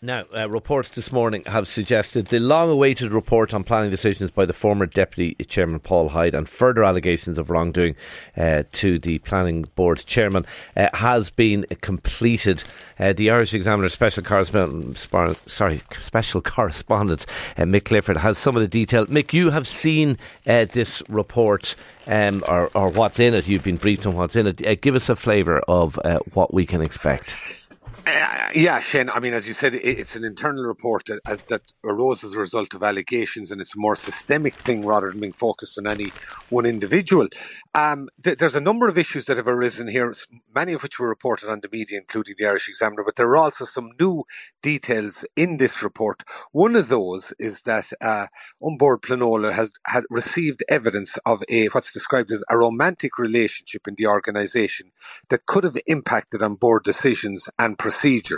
Now, uh, reports this morning have suggested the long awaited report on planning decisions by the former Deputy Chairman Paul Hyde and further allegations of wrongdoing uh, to the Planning Board Chairman uh, has been completed. Uh, the Irish Examiner Special Correspondent, sorry, Special Correspondent uh, Mick Clifford has some of the detail. Mick, you have seen uh, this report um, or, or, what's in it. You've been briefed on what's in it. give us a flavour of what we can expect. Yeah, Shane. I mean, as you said, it's an internal report that, that arose as a result of allegations, and it's a more systemic thing rather than being focused on any one individual. Um, th- there's a number of issues that have arisen here, many of which were reported on the media, including the Irish Examiner, but there are also some new details in this report. One of those is that uh, An Bord Pleanála has had received evidence of a what's described as a romantic relationship in the organisation that could have impacted on board decisions and procedures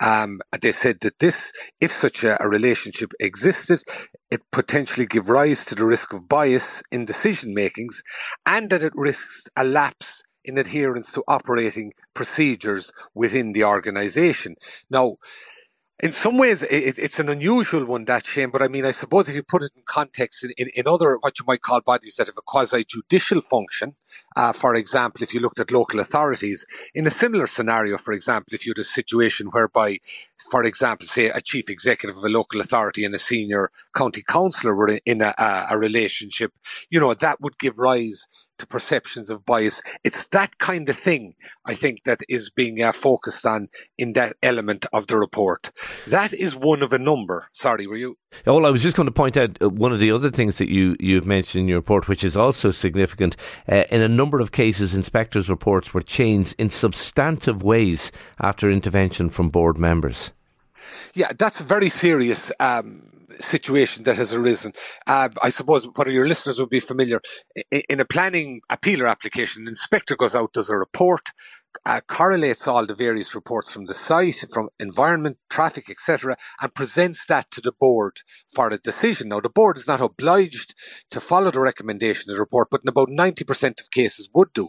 Um, they said that this, if such a, a relationship existed, it potentially give rise to the risk of bias in decision makings and that it risks a lapse in adherence to operating procedures within the organization. Now, in some ways, it, it's an unusual one, that Shane, but I mean, I suppose if you put it in context in, in, in other, what you might call bodies that have a quasi judicial function, uh, for example, if you looked at local authorities, in a similar scenario, for example, if you had a situation whereby, for example, say a chief executive of a local authority and a senior county councillor were in, a, a relationship, you know, that would give rise to perceptions of bias. It's that kind of thing, I think, that is being uh, focused on in that element of the report. That is one of a number. Sorry, were you? Well, I was just going to point out uh, one of the other things that you, you've mentioned in your report, which is also significant. Uh, in a number of cases, inspectors' reports were changed in substantive ways after intervention from board members. Yeah, that's very serious. Um, situation that has arisen. Uh, I suppose what your listeners would be familiar in a planning appealer application, an inspector goes out, does a report, uh, correlates all the various reports from the site, from environment, traffic, etc., and presents that to the board for a decision. Now, the board is not obliged to follow the recommendation of the report, but in about 90% of cases would do.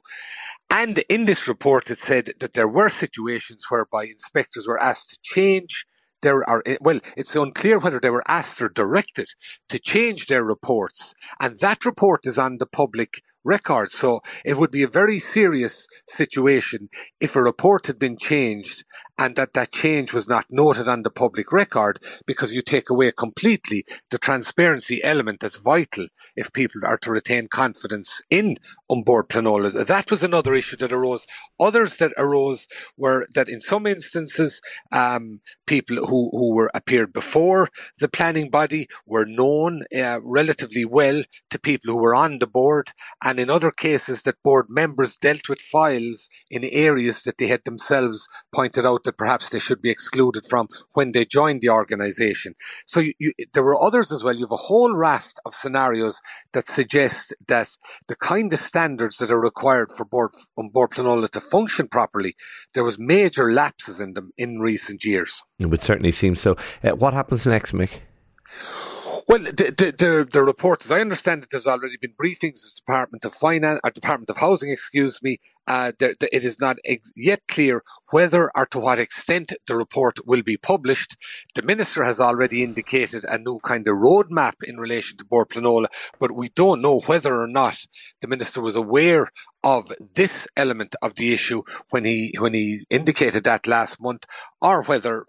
And in this report, it said that there were situations whereby inspectors were asked to change there are, eh, well, it's unclear whether they were asked or directed to change their reports. And that report is on the public record. So it would be a very serious situation if a report had been changed and that that change was not noted on the public record because you take away completely the transparency element that's vital if people are to retain confidence in An Bord Pleanála. That was another issue that arose. Others that arose were that in some instances, um, people who, who were appeared before the planning body were known uh, relatively well to people who were on the board and in other cases that board members dealt with files in areas that they had themselves pointed out that perhaps they should be excluded from when they joined the organisation. So you, you, there were others as well. You have a whole raft of scenarios that suggest that the kind of standards that are required for board An Bord Pleanála to function properly, there was major lapses in them in recent years. It would certainly seem so. Uh, what happens next, Mick? Well, the, the, the, the report, as I understand it, there's already been briefings the Department of Finance, or Department of Housing, excuse me. Uh, it is not ex- yet clear whether or to what extent the report will be published. The Minister has already indicated a new kind of roadmap in relation to Bord Pleanála, but we don't know whether or not the Minister was aware of this element of the issue when he when he indicated that last month, or whether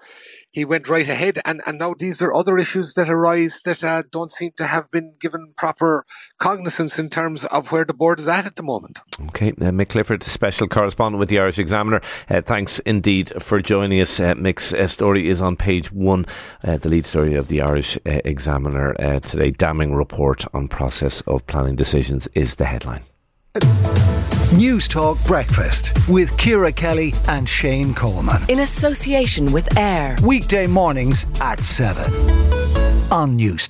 he went right ahead. And, and now these are other issues that arise that uh, don't seem to have been given proper cognizance in terms of where the board is at at the moment. Okay, uh, Mick Clifford, special correspondent with the Irish Examiner. Uh, thanks indeed for joining us. Uh, Mick's uh, story is on page one, uh, the lead story of the Irish uh, Examiner today. Damning report on process of planning decisions is the headline. News Talk Breakfast with Ciara Kelly and Shane Coleman. In association with AIR. Weekday mornings at 7 on News